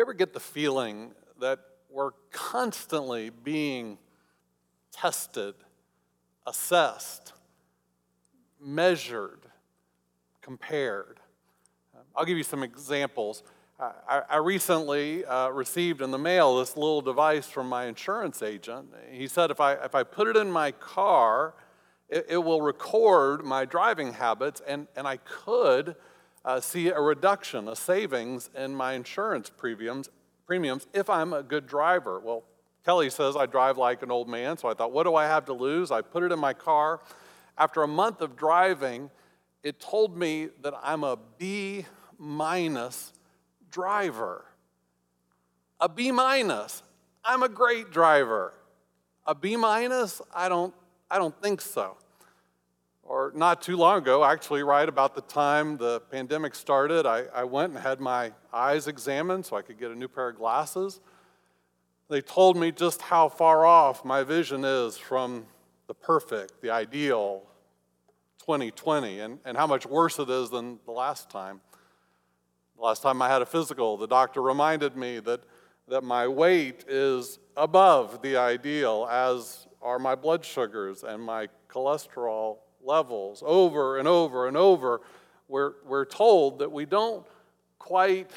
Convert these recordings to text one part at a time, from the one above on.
you ever get the feeling that we're constantly being tested, assessed, measured, compared? I'll give you some examples. I, recently uh, received in the mail this little device from my insurance agent. He said if I, if I put it in my car, it, it will record my driving habits, and, and I could uh, see a reduction, a savings in my insurance premiums, premiums if I'm a good driver. Well, Kelly says I drive like an old man, so I thought, what do I have to lose? I put it in my car. After a month of driving, it told me that I'm a B minus driver. A B minus. I'm a great driver. A B minus? I don't, I don't think so. Or not too long ago, actually, right about the time the pandemic started, I, I went and had my eyes examined so I could get a new pair of glasses. They told me just how far off my vision is from the perfect, the ideal 2020, and, and how much worse it is than the last time. The last time I had a physical, the doctor reminded me that, that my weight is above the ideal, as are my blood sugars and my cholesterol levels. Over and over and over, we're, we're told that we don't quite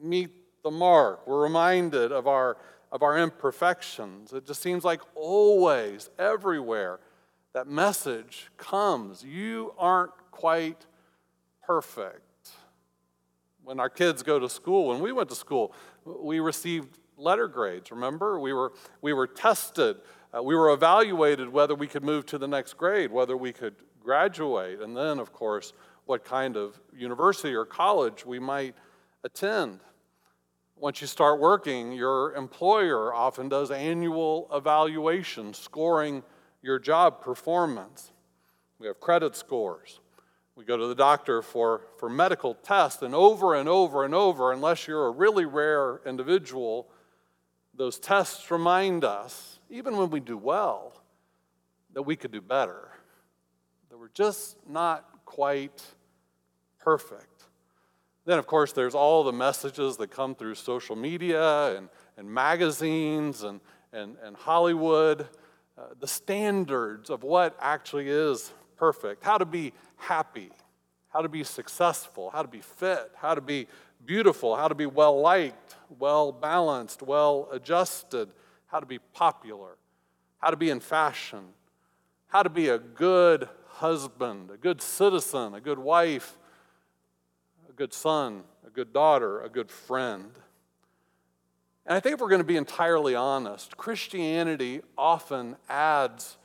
meet the mark. We're reminded of our, of our imperfections. It just seems like always, everywhere, that message comes. You aren't quite perfect when our kids go to school, when we went to school, we received letter grades, remember? We were, we were tested. Uh, we were evaluated whether we could move to the next grade, whether we could graduate, and then, of course, what kind of university or college we might attend. Once you start working, your employer often does annual evaluation, scoring your job performance. We have credit scores. We go to the doctor for, for medical tests, and over and over and over, unless you're a really rare individual, those tests remind us, even when we do well, that we could do better, that we're just not quite perfect. Then, of course, there's all the messages that come through social media and, and magazines and, and, and Hollywood, uh, the standards of what actually is perfect, how to be happy, how to be successful, how to be fit, how to be beautiful, how to be well liked, well balanced, well adjusted, how to be popular, how to be in fashion, how to be a good husband, a good citizen, a good wife, a good son, a good daughter, a good friend. And I think if we're going to be entirely honest, Christianity often adds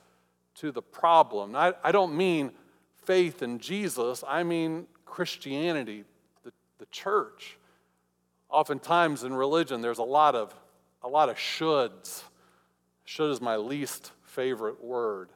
to the problem. I, I don't mean faith in Jesus, I mean Christianity, the, the church. Oftentimes in religion, there's a lot of a lot of shoulds. Should is my least favorite word.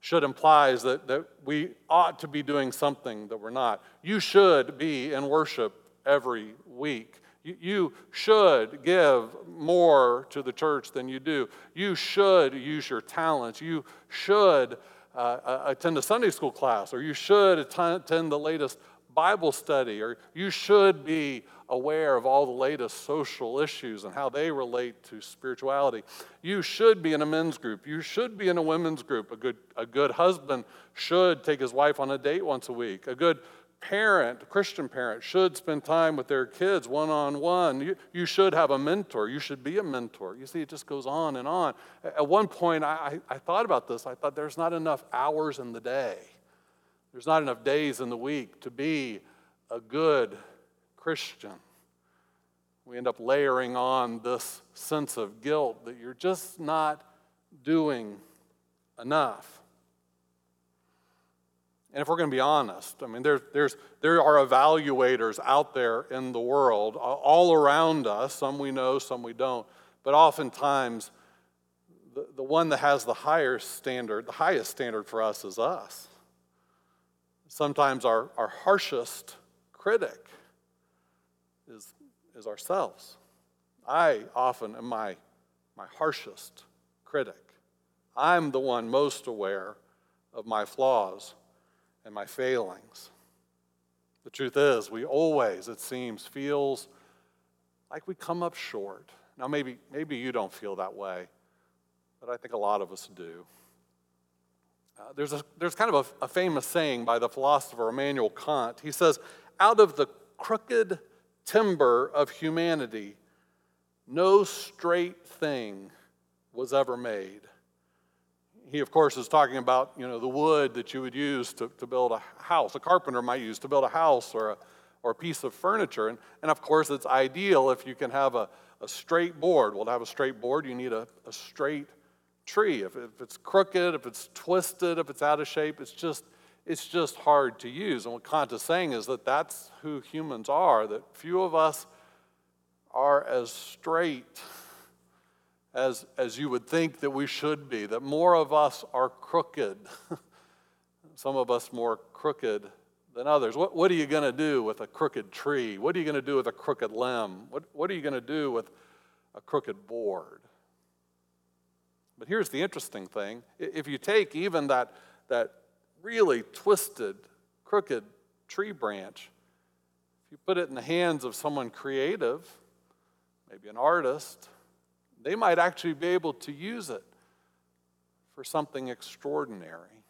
Should implies that, that we ought to be doing something that we're not. You should be in worship every week. You, should give more to the church than you do. You should use your talents. You should uh, uh, attend a Sunday school class, or you should attend the latest Bible study, or you should be aware of all the latest social issues and how they relate to spirituality. You should be in a men's group. You should be in a women's group. A good, a good husband should take his wife on a date once a week. A good parent, a Christian parent, should spend time with their kids one on one. You should have a mentor. You should be a mentor. You see, it just goes on and on. At one point, I, I, I thought about this. I thought there's not enough hours in the day, there's not enough days in the week to be a good Christian. We end up layering on this sense of guilt that you're just not doing enough. And if we're going to be honest, I mean, there, there's, there are evaluators out there in the world, all around us. Some we know, some we don't. But oftentimes, the, the one that has the higher standard, the highest standard for us is us. Sometimes our, our harshest critic is, is ourselves. I often am my, my harshest critic. I'm the one most aware of my flaws and my failings. The truth is, we always, it seems, feels like we come up short. Now, maybe, maybe you don't feel that way, but I think a lot of us do. Uh, there's, a, there's kind of a, a famous saying by the philosopher Immanuel Kant. He says, Out of the crooked timber of humanity, no straight thing was ever made. He, of course, is talking about you know, the wood that you would use to, to build a house, a carpenter might use to build a house or a, or a piece of furniture. And, and of course, it's ideal if you can have a, a straight board. Well, to have a straight board, you need a, a straight tree. If, if it's crooked, if it's twisted, if it's out of shape, it's just, it's just hard to use. And what Kant is saying is that that's who humans are, that few of us are as straight as, as you would think that we should be, that more of us are crooked, some of us more crooked than others. What, what are you going to do with a crooked tree? What are you going to do with a crooked limb? What, what are you going to do with a crooked board? But here's the interesting thing if you take even that, that really twisted, crooked tree branch, if you put it in the hands of someone creative, maybe an artist, they might actually be able to use it for something extraordinary.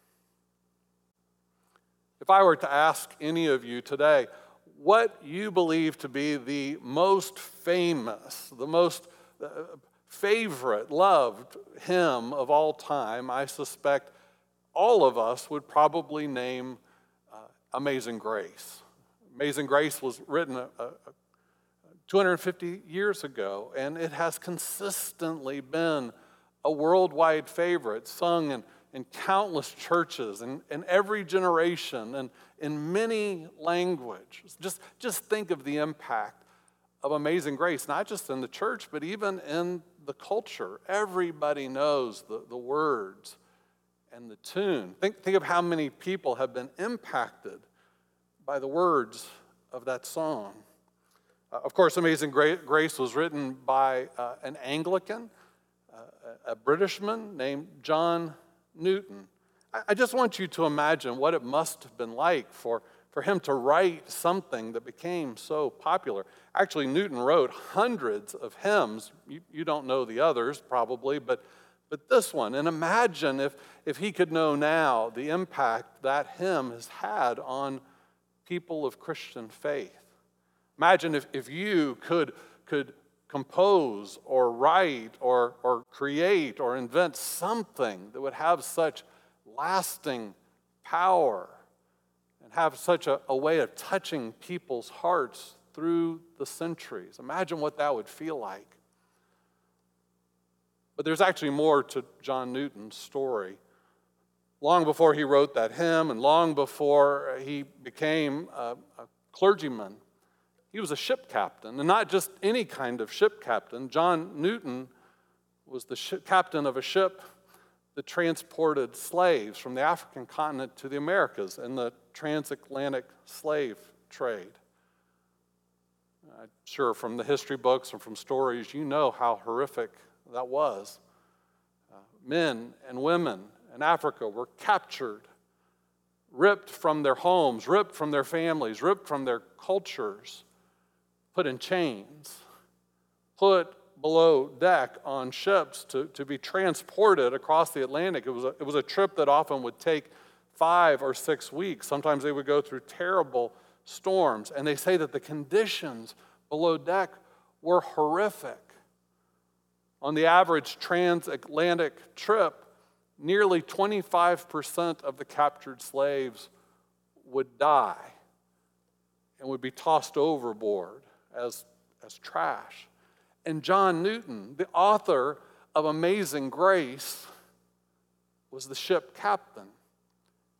If I were to ask any of you today what you believe to be the most famous, the most uh, favorite, loved hymn of all time, I suspect all of us would probably name uh, Amazing Grace. Amazing Grace was written a, a, 250 years ago, and it has consistently been a worldwide favorite, sung in, in countless churches and in, in every generation and in many languages. Just, just think of the impact of Amazing Grace, not just in the church, but even in the culture. Everybody knows the, the words and the tune. Think, think of how many people have been impacted by the words of that song. Uh, of course, Amazing Grace was written by uh, an Anglican, uh, a Britishman named John Newton. I, I just want you to imagine what it must have been like for, for him to write something that became so popular. Actually, Newton wrote hundreds of hymns. You, you don't know the others, probably, but, but this one. And imagine if, if he could know now the impact that hymn has had on people of Christian faith. Imagine if, if you could, could compose or write or, or create or invent something that would have such lasting power and have such a, a way of touching people's hearts through the centuries. Imagine what that would feel like. But there's actually more to John Newton's story. Long before he wrote that hymn and long before he became a, a clergyman, he was a ship captain, and not just any kind of ship captain. John Newton was the ship, captain of a ship that transported slaves from the African continent to the Americas in the transatlantic slave trade. I'm sure from the history books and from stories, you know how horrific that was. Uh, men and women in Africa were captured, ripped from their homes, ripped from their families, ripped from their cultures, put in chains, put below deck on ships to, to be transported across the Atlantic. It was, a, it was a trip that often would take five or six weeks. Sometimes they would go through terrible storms. And they say that the conditions below deck were horrific. On the average transatlantic trip, nearly 25% of the captured slaves would die and would be tossed overboard as, as trash. And John Newton, the author of Amazing Grace, was the ship captain.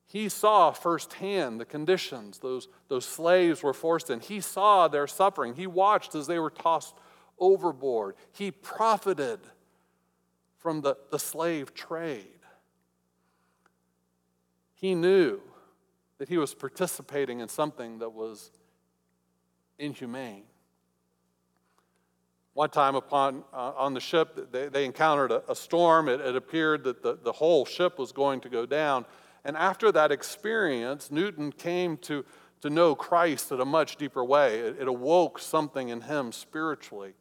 He saw firsthand the conditions those, those slaves were forced in. He saw their suffering. He watched as they were tossed overboard. He profited from the, the slave trade. He knew that he was participating in something that was inhumane. One time upon, uh, on the ship, they, they encountered a, a storm. It, it, appeared that the, the whole ship was going to go down. And after that experience, Newton came to, to know Christ in a much deeper way. It, it awoke something in him spiritually.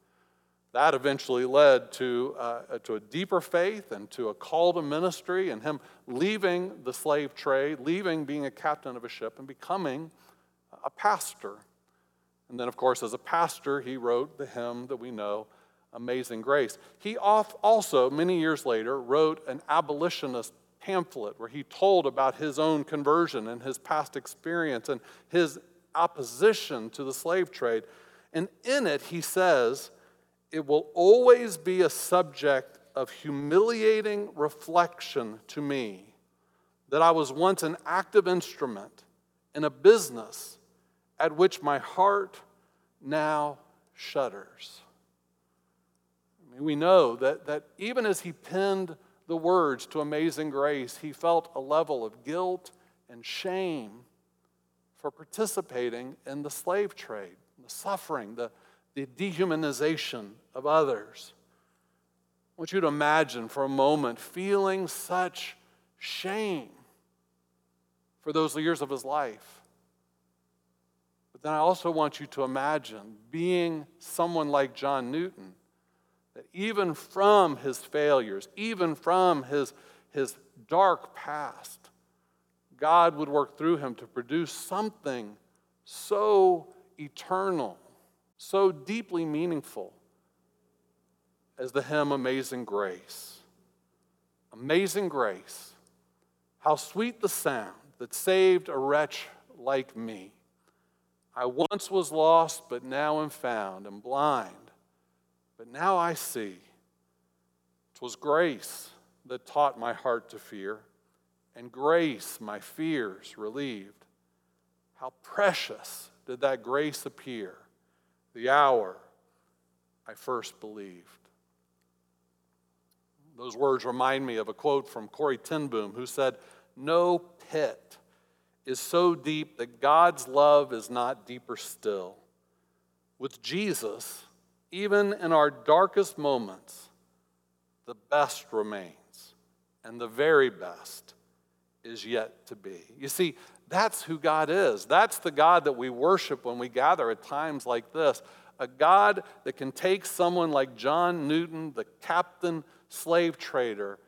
That eventually led to, uh, to a deeper faith and to a call to ministry, and him leaving the slave trade, leaving being a captain of a ship, and becoming a pastor. And then, of course, as a pastor, he wrote the hymn that we know, Amazing Grace. He also, many years later, wrote an abolitionist pamphlet where he told about his own conversion and his past experience and his opposition to the slave trade. And in it, he says, it will always be a subject of humiliating reflection to me that I was once an active instrument in a business at which my heart now shudders. I mean, we know that, that even as he penned the words to Amazing Grace, he felt a level of guilt and shame for participating in the slave trade, the suffering, the, the dehumanization of others. I want you to imagine for a moment feeling such shame for those years of his life. Then I also want you to imagine being someone like John Newton that even from his failures, even from his, his dark past, God would work through him to produce something so eternal, so deeply meaningful as the hymn Amazing Grace. Amazing Grace, how sweet the sound that saved a wretch like me. I once was lost, but now am found, and blind but now I see. 'Twas grace that taught my heart to fear, and grace my fears relieved. How precious did that grace appear the hour I first believed. Those words remind me of a quote from Corrie ten Boom, who said, No pit is so deep that God's love is not deeper still. With Jesus, even in our darkest moments, the best remains, and the very best is yet to be. You see, that's who God is. That's the God that we worship when we gather at times like this. A God that can take someone like John Newton, the captain slave trader,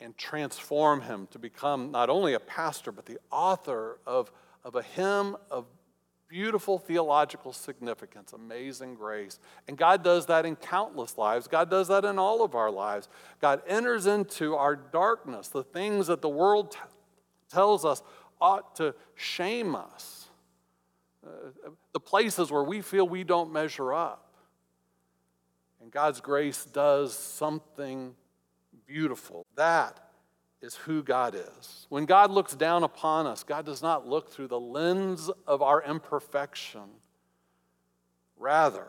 and transform him to become not only a pastor, but the author of, of a hymn of beautiful theological significance, amazing grace. And God does that in countless lives. God does that in all of our lives. God enters into our darkness, the things that the world t- tells us ought to shame us, uh, the places where we feel we don't measure up. And God's grace does something beautiful. That is who God is. When God looks down upon us, God does not look through the lens of our imperfection. Rather,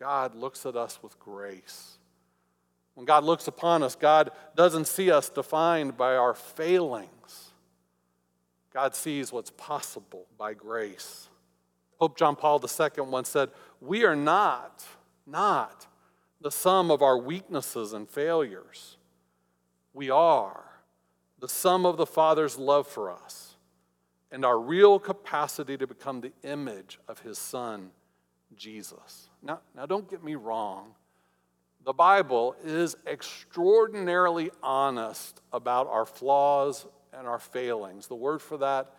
God looks at us with grace. When God looks upon us, God doesn't see us defined by our failings. God sees what's possible by grace. Pope John Paul II once said, We are not, not the sum of our weaknesses and failures we are the sum of the Father's love for us and our real capacity to become the image of His Son, Jesus. Now, now don't get me wrong. The Bible is extraordinarily honest about our flaws and our failings. The word for that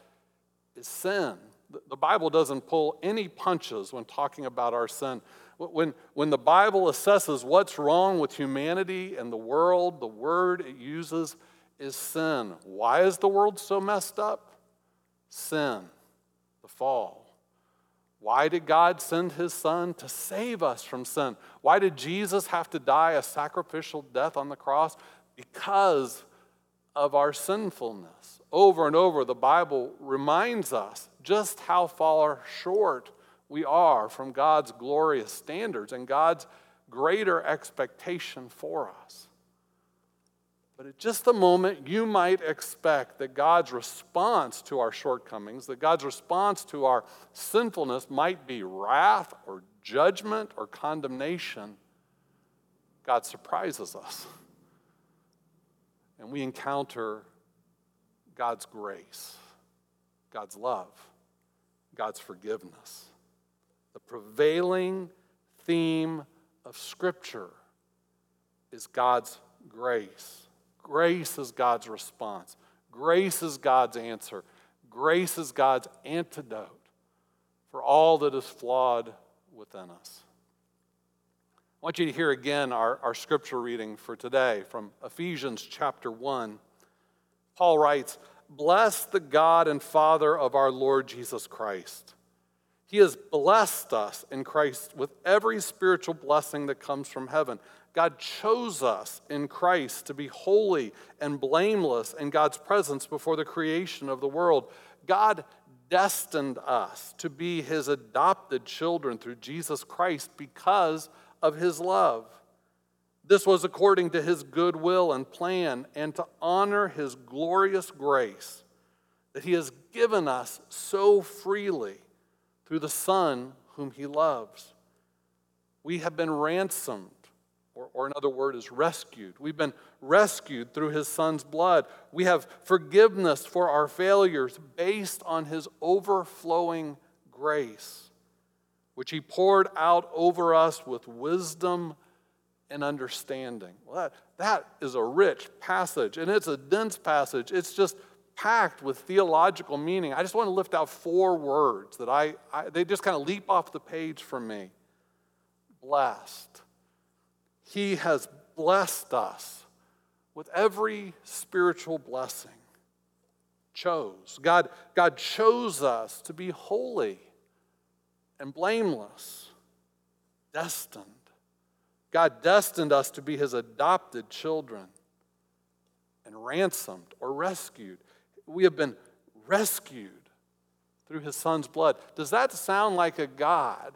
is sin. The Bible doesn't pull any punches when talking about our sin. When, when the Bible assesses what's wrong with humanity and the world, the word it uses is sin. Why is the world so messed up? Sin, the fall. Why did God send his son to save us from sin? Why did Jesus have to die a sacrificial death on the cross? Because of our sinfulness. Over and over, the Bible reminds us just how far short we are from God's glorious standards and God's greater expectation for us. But at just the moment, you might expect that God's response to our shortcomings, that God's response to our sinfulness might be wrath or judgment or condemnation. God surprises us. And we encounter God's grace, God's love. God's forgiveness. The prevailing theme of Scripture is God's grace. Grace is God's response, grace is God's answer, grace is God's antidote for all that is flawed within us. I want you to hear again our, our scripture reading for today from Ephesians chapter 1. Paul writes, Bless the God and Father of our Lord Jesus Christ. He has blessed us in Christ with every spiritual blessing that comes from heaven. God chose us in Christ to be holy and blameless in God's presence before the creation of the world. God destined us to be his adopted children through Jesus Christ because of his love. This was according to his good will and plan, and to honor his glorious grace that he has given us so freely through the Son whom he loves. We have been ransomed, or, or another word is rescued. We've been rescued through his Son's blood. We have forgiveness for our failures based on his overflowing grace, which he poured out over us with wisdom and understanding. Well, that, that is a rich passage, and it's a dense passage. It's just packed with theological meaning. I just want to lift out four words that I, I they just kind of leap off the page for me. Blessed. He has blessed us with every spiritual blessing. Chose. God, God chose us to be holy and blameless, destined. God destined us to be his adopted children and ransomed or rescued. We have been rescued through his son's blood. Does that sound like a God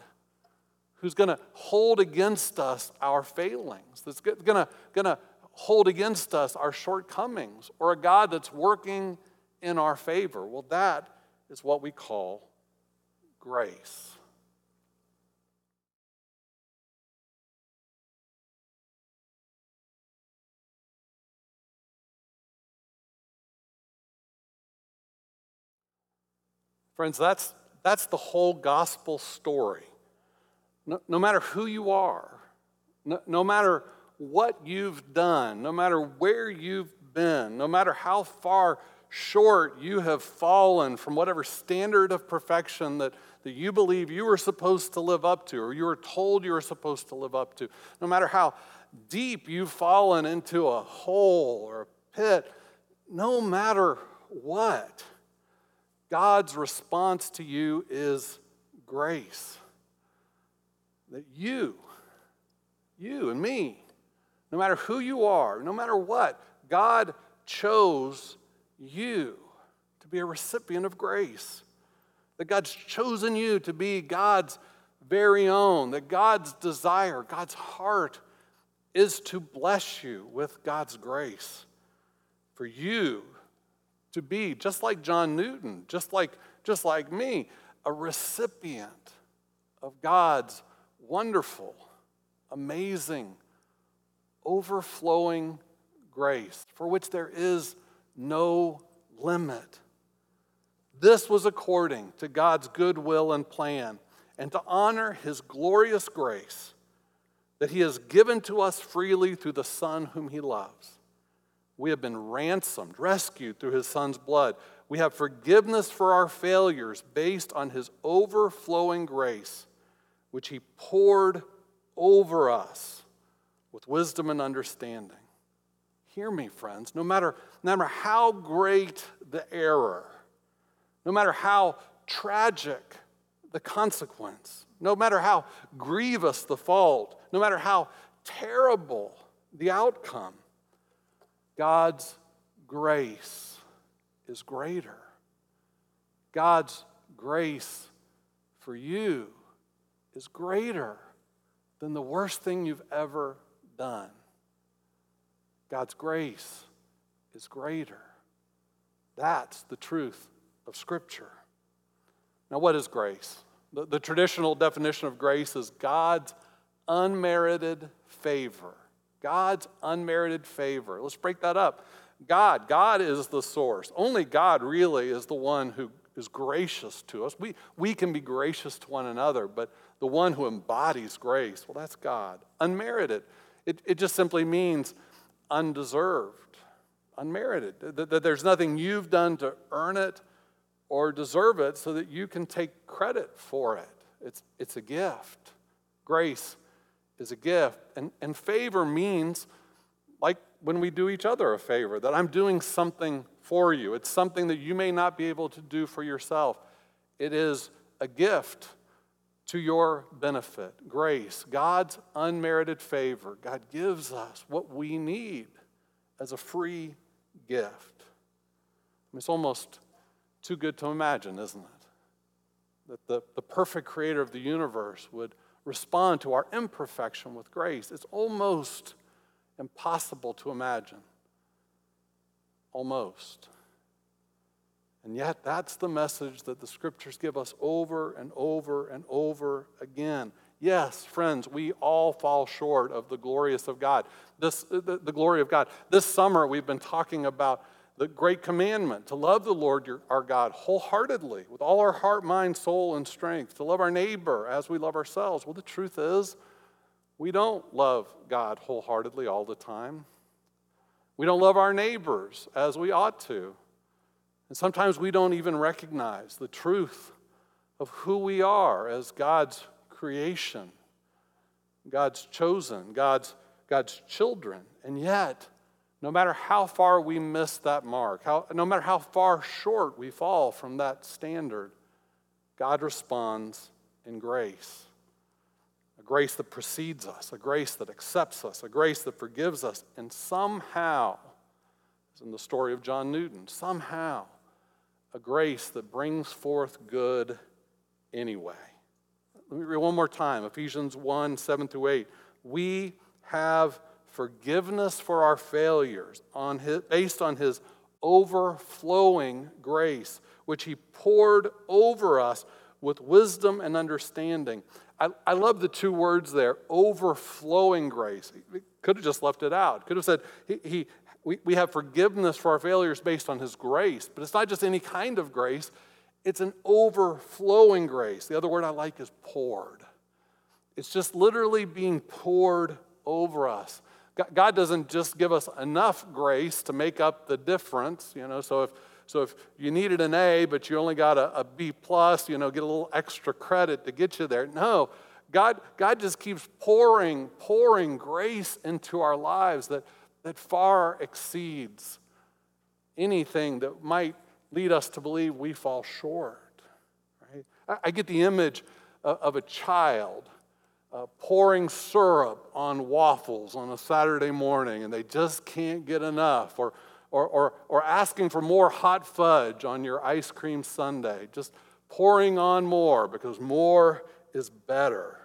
who's going to hold against us our failings, that's going to, hold against us our shortcomings, or a God that's working in our favor? Well, that is what we call grace. Friends, that's, that's the whole gospel story. No, no matter who you are, no, no matter what you've done, no matter where you've been, no matter how far short you have fallen from whatever standard of perfection that, that you believe you were supposed to live up to or you were told you were supposed to live up to, no matter how deep you've fallen into a hole or a pit, no matter what, God's response to you is grace. That you, you and me, no matter who you are, no matter what, God chose you to be a recipient of grace. That God's chosen you to be God's very own. That God's desire, God's heart is to bless you with God's grace. For you to be, just like John Newton, just like, just like me, a recipient of God's wonderful, amazing, overflowing grace for which there is no limit. This was according to God's good will and plan, and to honor his glorious grace that he has given to us freely through the Son whom he loves. We have been ransomed, rescued through his son's blood. We have forgiveness for our failures based on his overflowing grace, which he poured over us with wisdom and understanding. Hear me, friends. No matter, no matter how great the error, no matter how tragic the consequence, no matter how grievous the fault, no matter how terrible the outcome, God's grace is greater. God's grace for you is greater than the worst thing you've ever done. God's grace is greater. That's the truth of Scripture. Now, what is grace? The, the traditional definition of grace is God's unmerited favor God's unmerited favor. Let's break that up. God, God is the source. Only God really is the one who, is gracious to us. We, we can be gracious to one another, but the one who embodies grace, well, that's God. Unmerited. It, it just simply means undeserved, unmerited. That, that there's nothing you've done to earn it or deserve it so that you can take credit for it. It's, it's a gift. Grace is a gift. And, and favor means, like when we do each other a favor, that I'm doing something for you. It's something that you may not be able to do for yourself. It is a gift to your benefit. Grace, God's unmerited favor. God gives us what we need as a free gift. It's almost too good to imagine, isn't it? That the, the perfect creator of the universe would respond to our imperfection with grace. It's almost impossible to imagine. Almost. And yet, that's the message that the scriptures give us over and over and over again. Yes, friends, we all fall short of the glorious of God. This, the, the glory of God. This summer, we've been talking about the great commandment to love the Lord your, our God wholeheartedly, with all our heart, mind, soul, and strength, to love our neighbor as we love ourselves. Well, the truth is, we don't love God wholeheartedly all the time. We don't love our neighbors as we ought to. And sometimes we don't even recognize the truth of who we are as God's creation, God's chosen, God's, God's children. And yet, no matter how far we miss that mark, how, no matter how far short we fall from that standard, God responds in grace. A grace that precedes us, a grace that accepts us, a grace that forgives us, and somehow, as in the story of John Newton, somehow, a grace that brings forth good anyway. Let me read one more time Ephesians 1 7 through 8. We have forgiveness for our failures on his, based on his overflowing grace, which he poured over us with wisdom and understanding. I, I love the two words there overflowing grace. He could have just left it out. Could have said, he, he, we, we have forgiveness for our failures based on his grace, but it's not just any kind of grace, it's an overflowing grace. The other word I like is poured. It's just literally being poured over us. God doesn't just give us enough grace to make up the difference, you know. So if so if you needed an A but you only got a, a B plus, you know, get a little extra credit to get you there. No, God, God just keeps pouring, pouring grace into our lives that, that far exceeds anything that might lead us to believe we fall short. Right? I, I get the image of, of a child uh, pouring syrup on waffles on a Saturday morning and they just can't get enough, or, or, or, or asking for more hot fudge on your ice cream sundae, just pouring on more because more is better.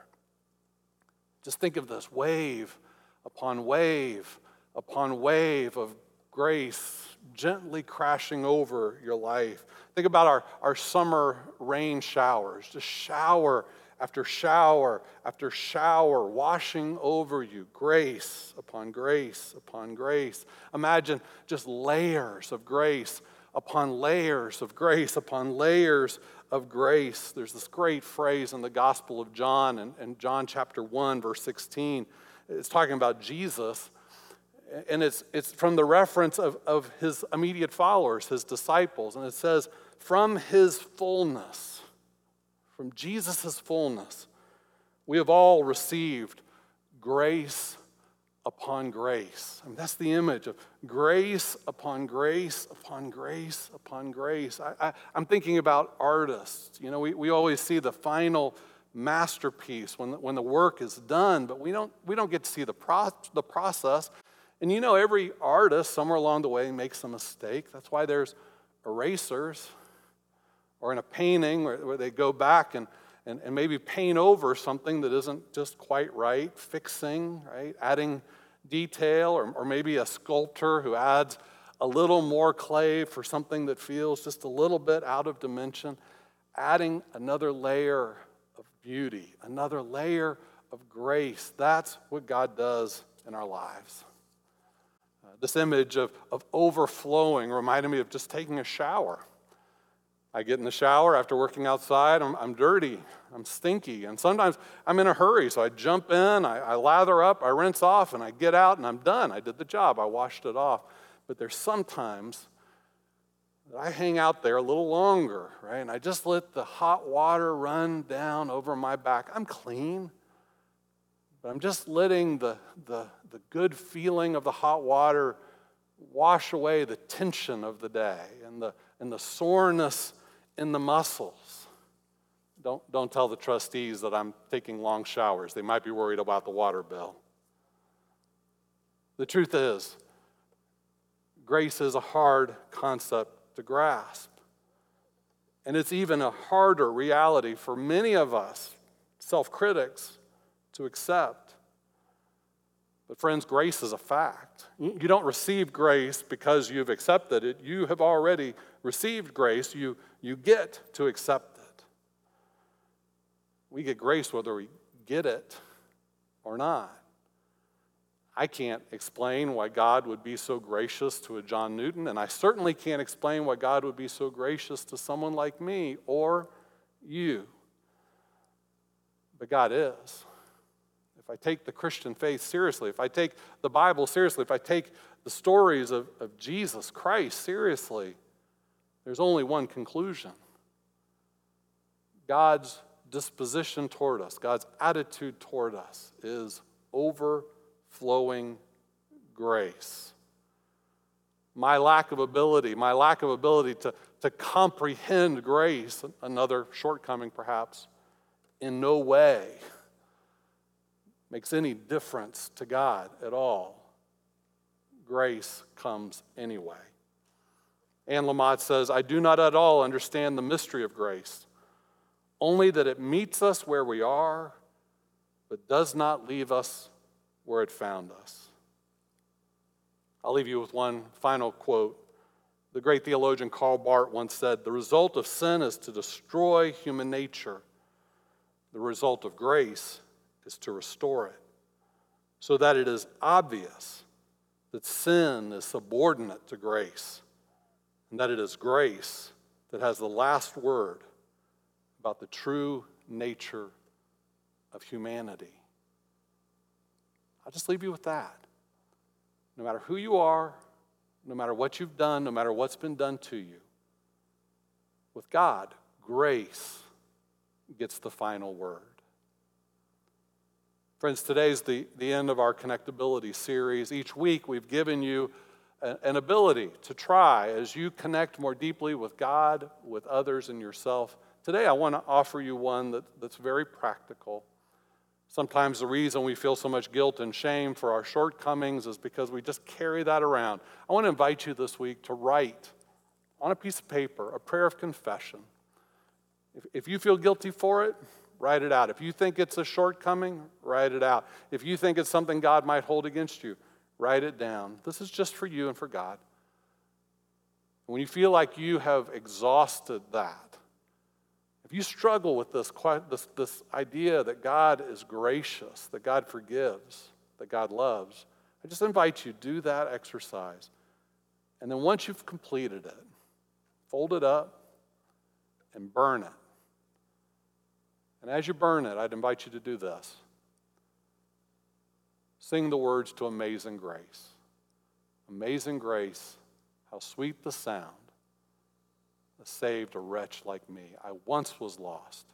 Just think of this wave upon wave upon wave of grace gently crashing over your life. Think about our, our summer rain showers, just shower after shower after shower washing over you, grace upon grace upon grace. Imagine just layers of grace upon layers of grace upon layers of grace. There's this great phrase in the Gospel of John, in John chapter 1, verse 16. It's talking about Jesus, and it's, it's from the reference of, of his immediate followers, his disciples, and it says, From his fullness from Jesus' fullness, we have all received grace upon grace. I mean, that's the image of grace upon grace upon grace upon grace. I, am thinking about artists. You know, we, we always see the final masterpiece when the, when the work is done, but we don't, we don't get to see the, pro, the process. And you know, every artist, somewhere along the way, makes a mistake. That's why there's erasers or in a painting where, where they go back and, and, and maybe paint over something that isn't just quite right, fixing, right, adding detail, or, or maybe a sculptor who adds a little more clay for something that feels just a little bit out of dimension, adding another layer of beauty, another layer of grace. That's what God does in our lives. Uh, this image of, of overflowing reminded me of just taking a shower. I get in the shower after working outside, I'm, I'm dirty, I'm stinky, and sometimes I'm in a hurry, so I jump in, I, I lather up, I rinse off, and I get out and I'm done. I did the job, I washed it off. But there's sometimes that I hang out there a little longer, right? And I just let the hot water run down over my back. I'm clean, but I'm just letting the, the, the good feeling of the hot water wash away the tension of the day and the, and the soreness in the muscles. Don't, don't tell the trustees that I'm taking long showers. They might be worried about the water bill. The truth is, grace is a hard concept to grasp. And it's even a harder reality for many of us, self critics, to accept. But, friends, grace is a fact. You don't receive grace because you've accepted it. You have already received grace. You, you get to accept it. We get grace whether we get it or not. I can't explain why God would be so gracious to a John Newton, and I certainly can't explain why God would be so gracious to someone like me or you. But God is if I take the Christian faith seriously, if I take the Bible seriously, if I take the stories of, of Jesus Christ seriously, there's only one conclusion God's disposition toward us, God's attitude toward us is overflowing grace. My lack of ability, my lack of ability to, to comprehend grace, another shortcoming perhaps, in no way makes any difference to God at all, grace comes anyway. Anne Lamott says, I do not at all understand the mystery of grace, only that it meets us where we are, but does not leave us where it found us. I'll leave you with one final quote. The great theologian Karl Barth once said, The result of sin is to destroy human nature. The result of grace is to restore it so that it is obvious that sin is subordinate to grace and that it is grace that has the last word about the true nature of humanity. I'll just leave you with that. No matter who you are, no matter what you've done, no matter what's been done to you, with God, grace gets the final word. Friends, today's the, the end of our connectability series. Each week, we've given you an ability to try as you connect more deeply with God, with others, and yourself. Today, I want to offer you one that, that's very practical. Sometimes the reason we feel so much guilt and shame for our shortcomings is because we just carry that around. I want to invite you this week to write on a piece of paper a prayer of confession. If, if you feel guilty for it, write it out. If you think it's a shortcoming, write it out. If you think it's something God might hold against you, write it down. This is just for you and for God. When you feel like you have exhausted that, if you struggle with this, this, this idea that God is gracious, that God forgives, that God loves, I just invite you do that exercise. And then once you've completed it, fold it up and burn it. And as you burn it, I'd invite you to do this sing the words to Amazing Grace. Amazing grace, how sweet the sound that saved a wretch like me. I once was lost,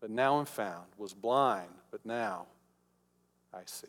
but now am found, was blind, but now I see.